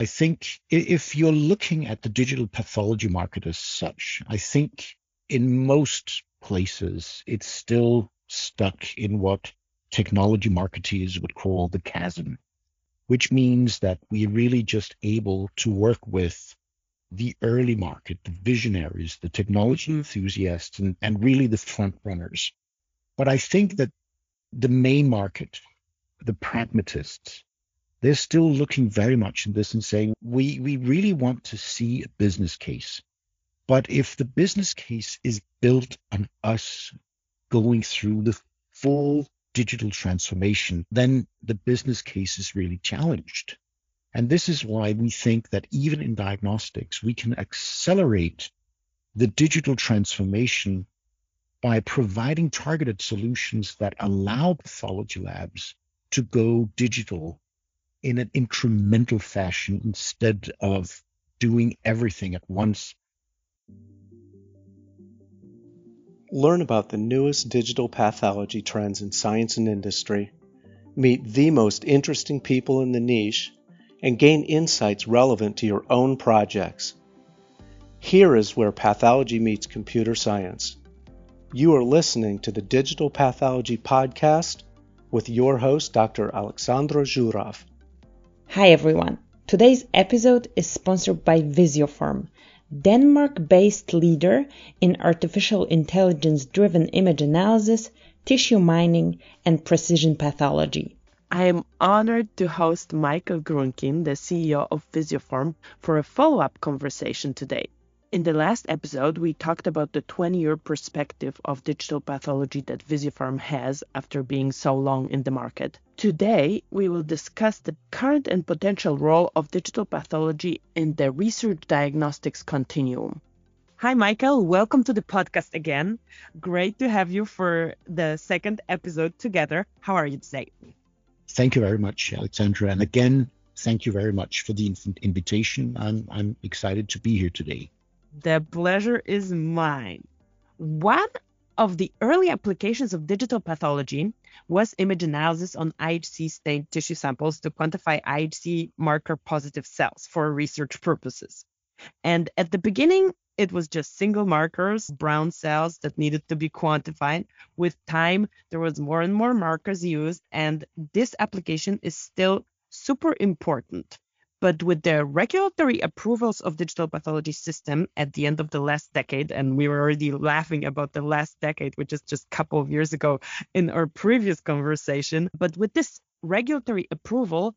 I think if you're looking at the digital pathology market as such, I think in most places it's still stuck in what technology marketeers would call the chasm, which means that we're really just able to work with the early market, the visionaries, the technology mm-hmm. enthusiasts, and, and really the front runners. But I think that the main market, the pragmatists, they're still looking very much in this and saying, we, we really want to see a business case. But if the business case is built on us going through the full digital transformation, then the business case is really challenged. And this is why we think that even in diagnostics, we can accelerate the digital transformation by providing targeted solutions that allow pathology labs to go digital in an incremental fashion instead of doing everything at once. Learn about the newest digital pathology trends in science and industry, meet the most interesting people in the niche, and gain insights relevant to your own projects. Here is where pathology meets computer science. You are listening to the Digital Pathology Podcast with your host, Dr. Alexandra Zuraw. Hi everyone. Today's episode is sponsored by Visiopharm, Denmark-based leader in artificial intelligence-driven image analysis, tissue mining, and precision pathology. I am honored to host Michael Grunkin, the CEO of Visiopharm, for a follow-up conversation today. In the last episode, we talked about the 20-year perspective of digital pathology that Visiopharm has after being so long in the market. Today, we will discuss the current and potential role of digital pathology in the research diagnostics continuum. Hi, Michael. Welcome to the podcast again. Great to have you for the second episode together. How are you today? Thank you very much, Alexandra. And again, thank you very much for the invitation. I'm, I'm excited to be here today. The pleasure is mine. One of the early applications of digital pathology was image analysis on IHC stained tissue samples to quantify IHC marker positive cells for research purposes. And at the beginning, it was just single markers, brown cells that needed to be quantified. With time, there was more and more markers used, and this application is still super important. But with the regulatory approvals of digital pathology system at the end of the last decade, and we were already laughing about the last decade, which is just a couple of years ago in our previous conversation. But with this regulatory approval,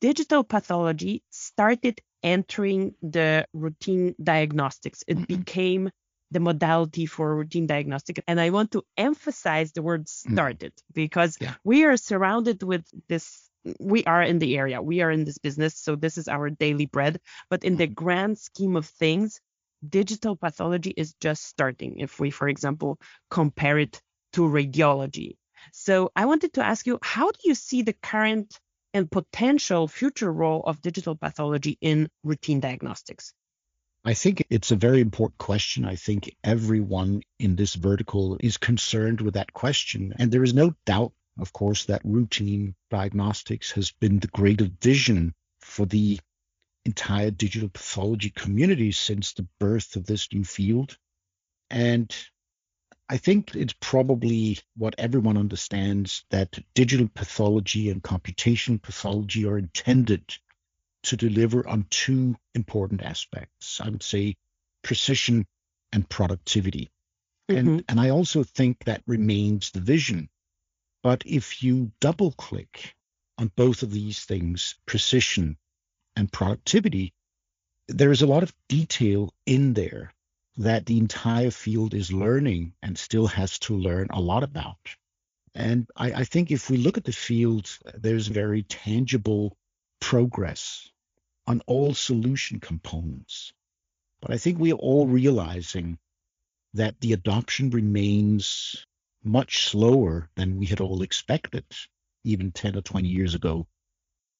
digital pathology started entering the routine diagnostics. It mm-hmm. became the modality for routine diagnostic. And I want to emphasize the word mm. started because yeah. we are surrounded with this we are in the area, we are in this business, so this is our daily bread. But in the mm-hmm. grand scheme of things, digital pathology is just starting. If we, for example, compare it to radiology. So I wanted to ask you, how do you see the current and potential future role of digital pathology in routine diagnostics? I think it's a very important question. I think everyone in this vertical is concerned with that question. And there is no doubt of course, that routine diagnostics has been the great vision for the entire digital pathology community since the birth of this new field. And I think it's probably what everyone understands that digital pathology and computational pathology are intended to deliver on two important aspects. I would say precision and productivity. Mm-hmm. And, and I also think that remains the vision but if you double click on both of these things, precision and productivity, there is a lot of detail in there that the entire field is learning and still has to learn a lot about. And I, I think if we look at the field, there's very tangible progress on all solution components. But I think we are all realizing that the adoption remains much slower than we had all expected, even 10 or 20 years ago.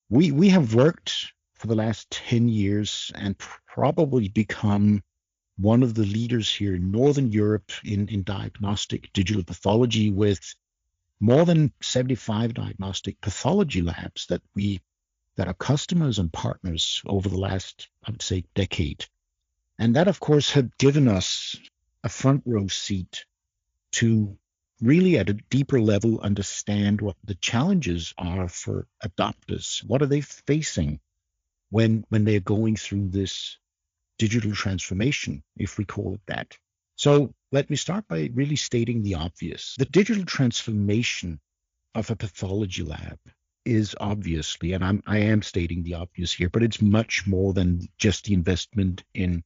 We, we have worked for the last 10 years and probably become one of the leaders here in Northern Europe in, in diagnostic digital pathology with more than 75 diagnostic pathology labs that we that our customers and partners over the last, I would say, decade. And that, of course, had given us a front row seat to really at a deeper level understand what the challenges are for adopters. What are they facing when when they're going through this digital transformation, if we call it that? So let me start by really stating the obvious. The digital transformation of a pathology lab is obviously, and I'm I am stating the obvious here, but it's much more than just the investment in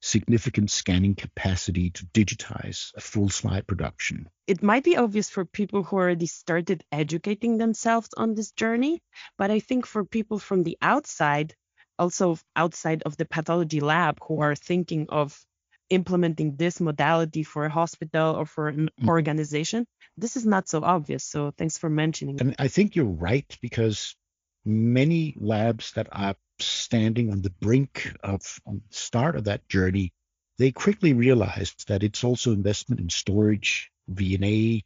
significant scanning capacity to digitize a full slide production. It might be obvious for people who already started educating themselves on this journey, but I think for people from the outside, also outside of the pathology lab who are thinking of implementing this modality for a hospital or for an mm. organization, this is not so obvious. So thanks for mentioning. And I think you're right because many labs that are standing on the brink of on the start of that journey, they quickly realized that it's also investment in storage, VNA,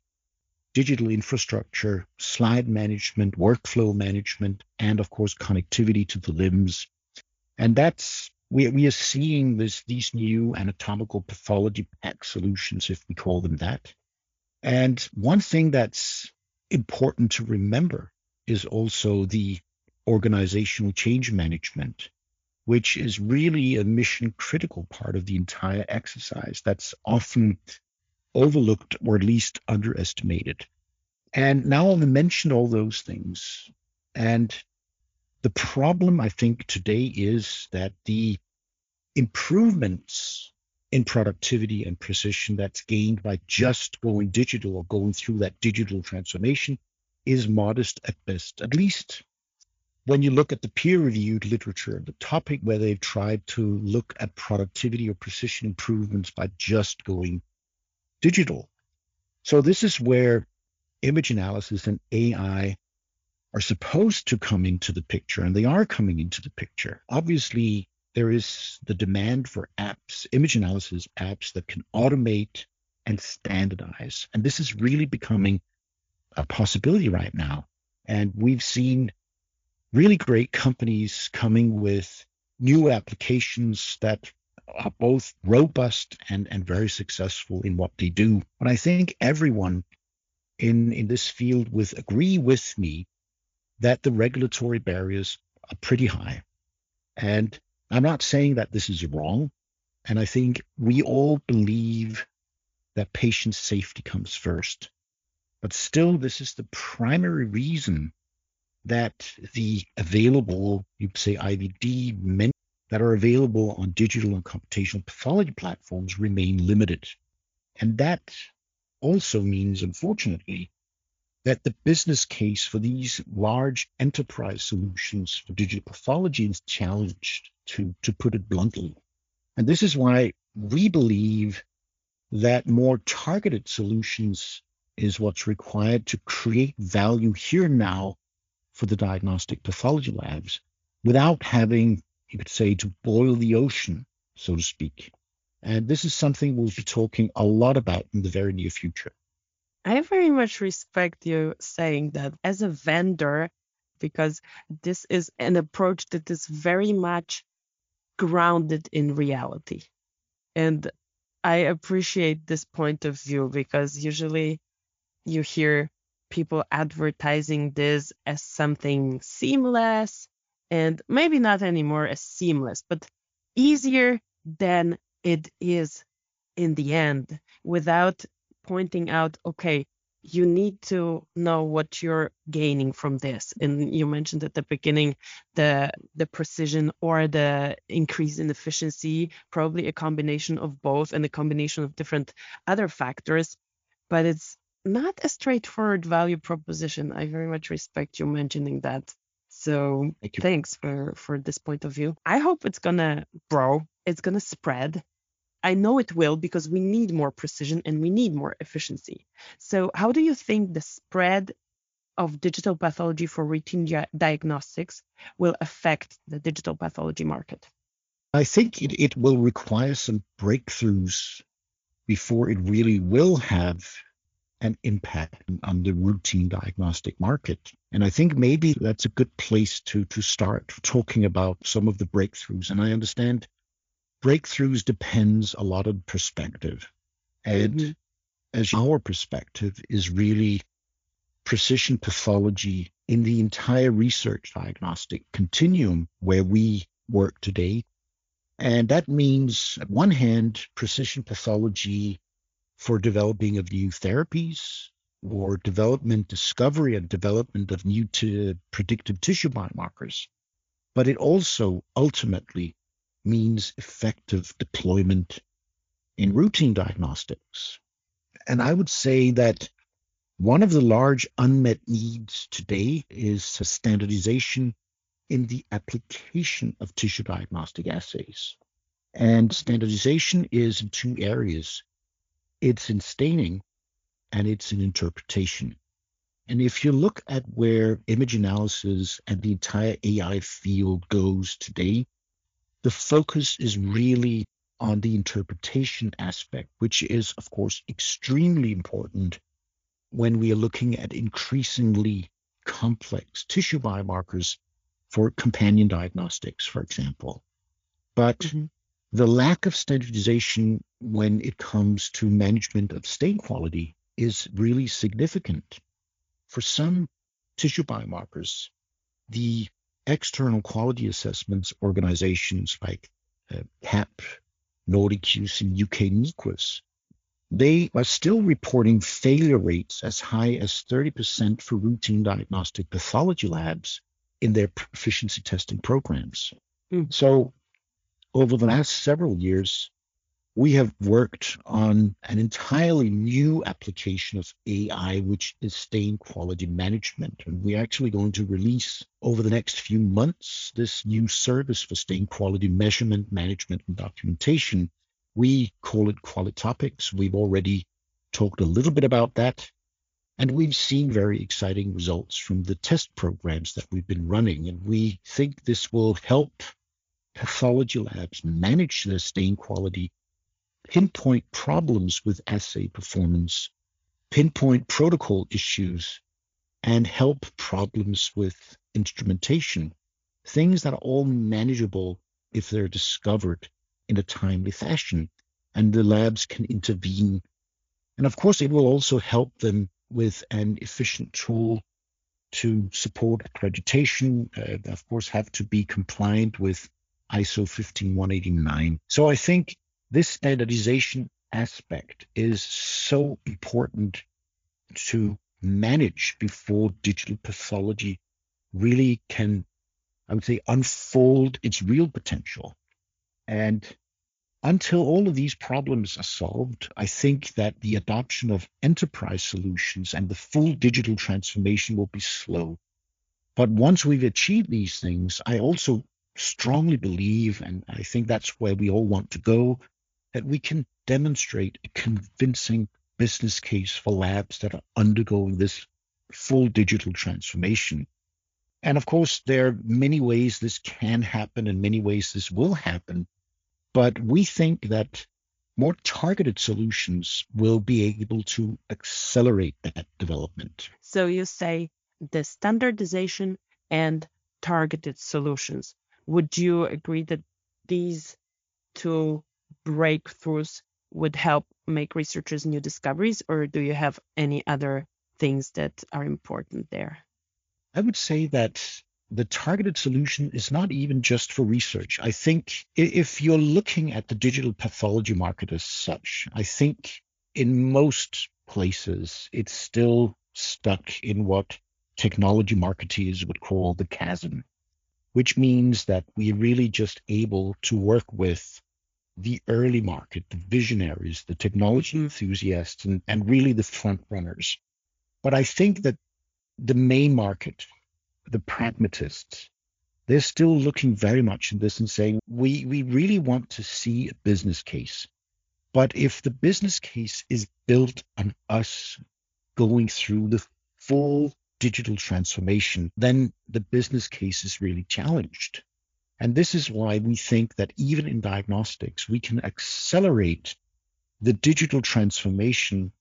digital infrastructure, slide management, workflow management, and of course connectivity to the LIMS. And that's we, we are seeing this these new anatomical pathology PACS solutions, if we call them that. And one thing that's important to remember is also the organizational change management, which is really a mission critical part of the entire exercise that's often overlooked or at least underestimated. And now I'll mention all those things. And the problem, I think, today is that the improvements in productivity and precision that's gained by just going digital or going through that digital transformation is modest at best, at least when you look at the peer reviewed literature, the topic where they've tried to look at productivity or precision improvements by just going digital. So this is where image analysis and AI are supposed to come into the picture, and they are coming into the picture. Obviously, there is the demand for apps, image analysis apps that can automate and standardize. And this is really becoming a possibility right now. And we've seen really great companies coming with new applications that are both robust and, and very successful in what they do. But I think everyone in, in this field would agree with me that the regulatory barriers are pretty high. And I'm not saying that this is wrong. And I think we all believe that patient safety comes first. But still, this is the primary reason that the available, you say IVD men that are available on digital and computational pathology platforms remain limited. And that also means, unfortunately, that the business case for these large enterprise solutions for digital pathology is challenged, to, to put it bluntly. And this is why we believe that more targeted solutions is what's required to create value here now for the diagnostic pathology labs without having, you could say, to boil the ocean, so to speak. And this is something we'll be talking a lot about in the very near future. I very much respect you saying that as a vendor, because this is an approach that is very much grounded in reality. And I appreciate this point of view because usually you hear people advertising this as something seamless and maybe not anymore as seamless, but easier than it is in the end without pointing out, okay, you need to know what you're gaining from this. And you mentioned at the beginning the the precision or the increase in efficiency, probably a combination of both and a combination of different other factors. But it's not a straightforward value proposition. I very much respect you mentioning that. So Thank thanks for for this point of view. I hope it's gonna grow. It's gonna spread. I know it will because we need more precision and we need more efficiency. So how do you think the spread of digital pathology for routine diagnostics will affect the digital pathology market? I think it, it will require some breakthroughs before it really will have an impact on the routine diagnostic market. And I think maybe that's a good place to, to start talking about some of the breakthroughs. And I understand breakthroughs depends a lot on perspective. And mm-hmm. as our perspective is really precision pathology in the entire research diagnostic continuum where we work today. And that means, on one hand, precision pathology for developing of new therapies or development, discovery, and development of new t- predictive tissue biomarkers. But it also ultimately means effective deployment in routine diagnostics. And I would say that one of the large unmet needs today is standardization in the application of tissue diagnostic assays. And standardization is in two areas it's in staining and it's in interpretation. And if you look at where image analysis and the entire AI field goes today, the focus is really on the interpretation aspect, which is, of course, extremely important when we are looking at increasingly complex tissue biomarkers for companion diagnostics, for example. But mm-hmm. The lack of standardization when it comes to management of stain quality is really significant. For some tissue biomarkers, the external quality assessments organizations like uh, CAP, NordiQC, and UK NEQAS they are still reporting failure rates as high as 30% for routine diagnostic pathology labs in their proficiency testing programs. Mm. So, over the last several years, we have worked on an entirely new application of AI, which is stain quality management. And we're actually going to release over the next few months this new service for stain quality measurement, management, and documentation we call it Qualitopix. We've already talked a little bit about that. And we've seen very exciting results from the test programs that we've been running. And we think this will help pathology labs manage their stain quality, pinpoint problems with assay performance, pinpoint protocol issues, and help problems with instrumentation. Things that are all manageable if they're discovered in a timely fashion, and the labs can intervene. And of course, it will also help them with an efficient tool to support accreditation. Uh, of course, have to be compliant with ISO 15189. So I think this standardization aspect is so important to manage before digital pathology really can, I would say, unfold its real potential. And until all of these problems are solved, I think that the adoption of enterprise solutions and the full digital transformation will be slow. But once we've achieved these things, I also strongly believe, and I think that's where we all want to go, that we can demonstrate a convincing business case for labs that are undergoing this full digital transformation. And of course, there are many ways this can happen and many ways this will happen. But we think that more targeted solutions will be able to accelerate that development. So you say the standardization and targeted solutions. Would you agree that these two breakthroughs would help make researchers new discoveries, or do you have any other things that are important there? I would say that the targeted solution is not even just for research. I think if you're looking at the digital pathology market as such, I think in most places it's still stuck in what technology marketeers would call the chasm, which means that we're really just able to work with the early market, the visionaries, the technology mm-hmm. enthusiasts, and, and really the front runners. But I think that the main market, the pragmatists, they're still looking very much in this and saying, we, we really want to see a business case. But if the business case is built on us going through the full digital transformation, then the business case is really challenged. And this is why we think that even in diagnostics, we can accelerate the digital transformation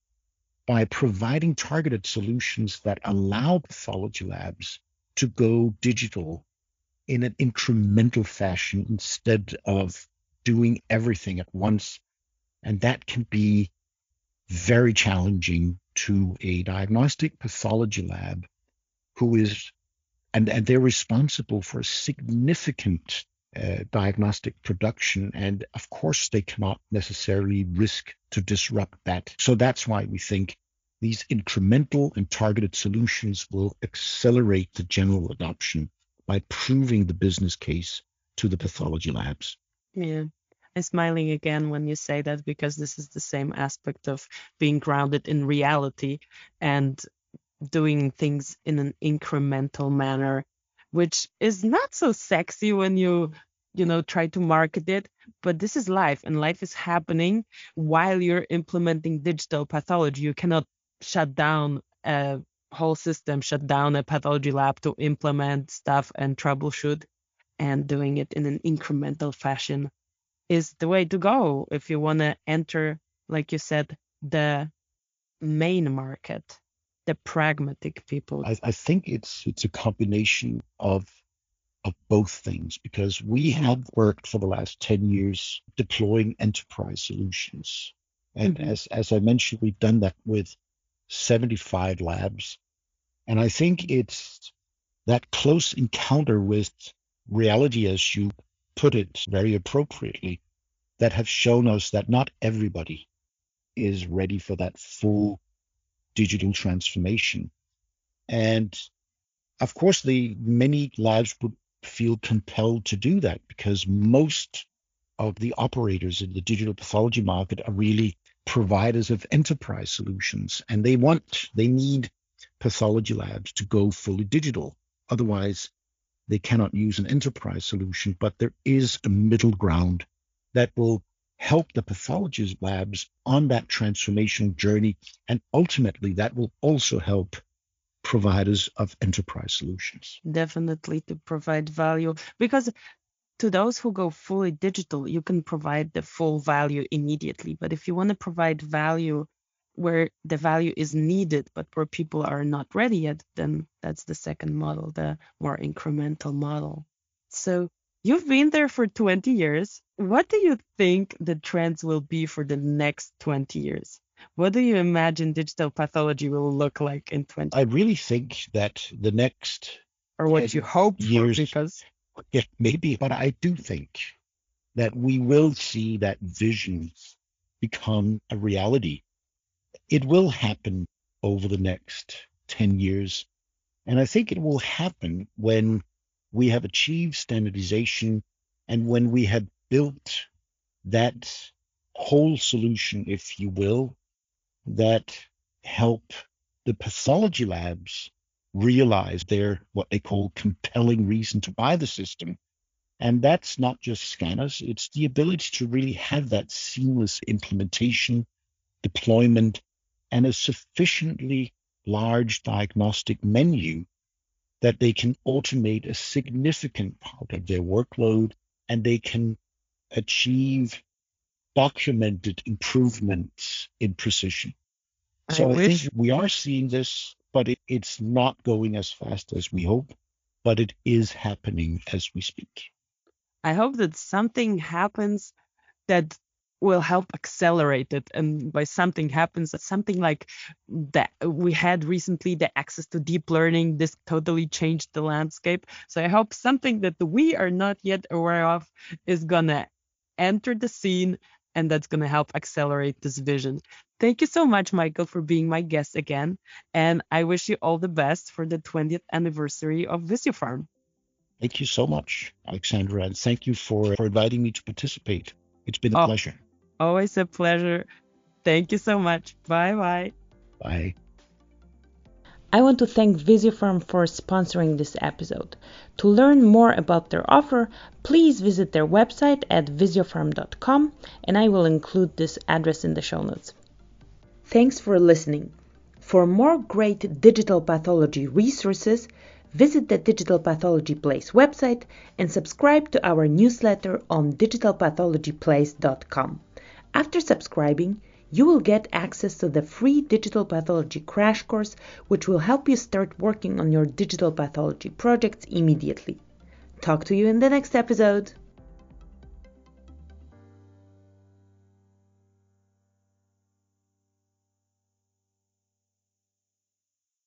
by providing targeted solutions that allow pathology labs to go digital in an incremental fashion instead of doing everything at once. And that can be very challenging to a diagnostic pathology lab who is, and, and they're responsible for significant uh, diagnostic production. And of course, they cannot necessarily risk to disrupt that. So that's why we think these incremental and targeted solutions will accelerate the general adoption by proving the business case to the pathology labs. Yeah. I'm smiling again when you say that because this is the same aspect of being grounded in reality and doing things in an incremental manner, which is not so sexy when you you know try to market it but this is life and life is happening while you're implementing digital pathology. You cannot shut down a whole system shut down a pathology lab to implement stuff and troubleshoot and doing it in an incremental fashion. Is the way to go if you want to enter like you said the main market the pragmatic people. I, I think it's it's a combination of of both things because we have worked for the last 10 years deploying enterprise solutions. And mm-hmm. as as i mentioned we've done that with 75 labs. And I think it's that close encounter with reality, as you put it very appropriately, that have shown us that not everybody is ready for that full digital transformation. And of course, the many labs would feel compelled to do that because most of the operators in the digital pathology market are really providers of enterprise solutions and they want, they need pathology labs to go fully digital. Otherwise, they cannot use an enterprise solution, but there is a middle ground that will help the pathologist labs on that transformation journey. And ultimately, that will also help providers of enterprise solutions. Definitely to provide value because to those who go fully digital, you can provide the full value immediately. But if you want to provide value where the value is needed, but where people are not ready yet, then that's the second model, the more incremental model. So you've been there for 20 years. What do you think the trends will be for the next 20 years? What do you imagine digital pathology will look like in 20? I really think that the next or what you hope years, for, because yeah, maybe, but I do think that we will see that vision become a reality it will happen over the next 10 years. And I think it will happen when we have achieved standardization and when we have built that whole solution, if you will, that help the pathology labs realize their what they call compelling reason to buy the system. And that's not just scanners, it's the ability to really have that seamless implementation, deployment, and a sufficiently large diagnostic menu that they can automate a significant part of their workload and they can achieve documented improvements in precision. So I, I think we are seeing this, but it, it's not going as fast as we hope, but it is happening as we speak. I hope that something happens that will help accelerate it and by something happens something like that we had recently the access to deep learning this totally changed the landscape so i hope something that we are not yet aware of is gonna enter the scene and that's going to help accelerate this vision. Thank you so much, Michael, for being my guest again. And I wish you all the best for the 20th anniversary of Visiopharm. Thank you so much, Alexandra. And thank you for, for inviting me to participate. It's been a oh, pleasure. Always a pleasure. Thank you so much. Bye bye. Bye. I want to thank Visiopharm for sponsoring this episode. To learn more about their offer, please visit their website at visiopharm.com and I will include this address in the show notes. Thanks for listening. For more great digital pathology resources, visit the Digital Pathology Place website and subscribe to our newsletter on digitalpathologyplace.com. After subscribing, you will get access to the free digital pathology crash course, which will help you start working on your digital pathology projects immediately. Talk to you in the next episode.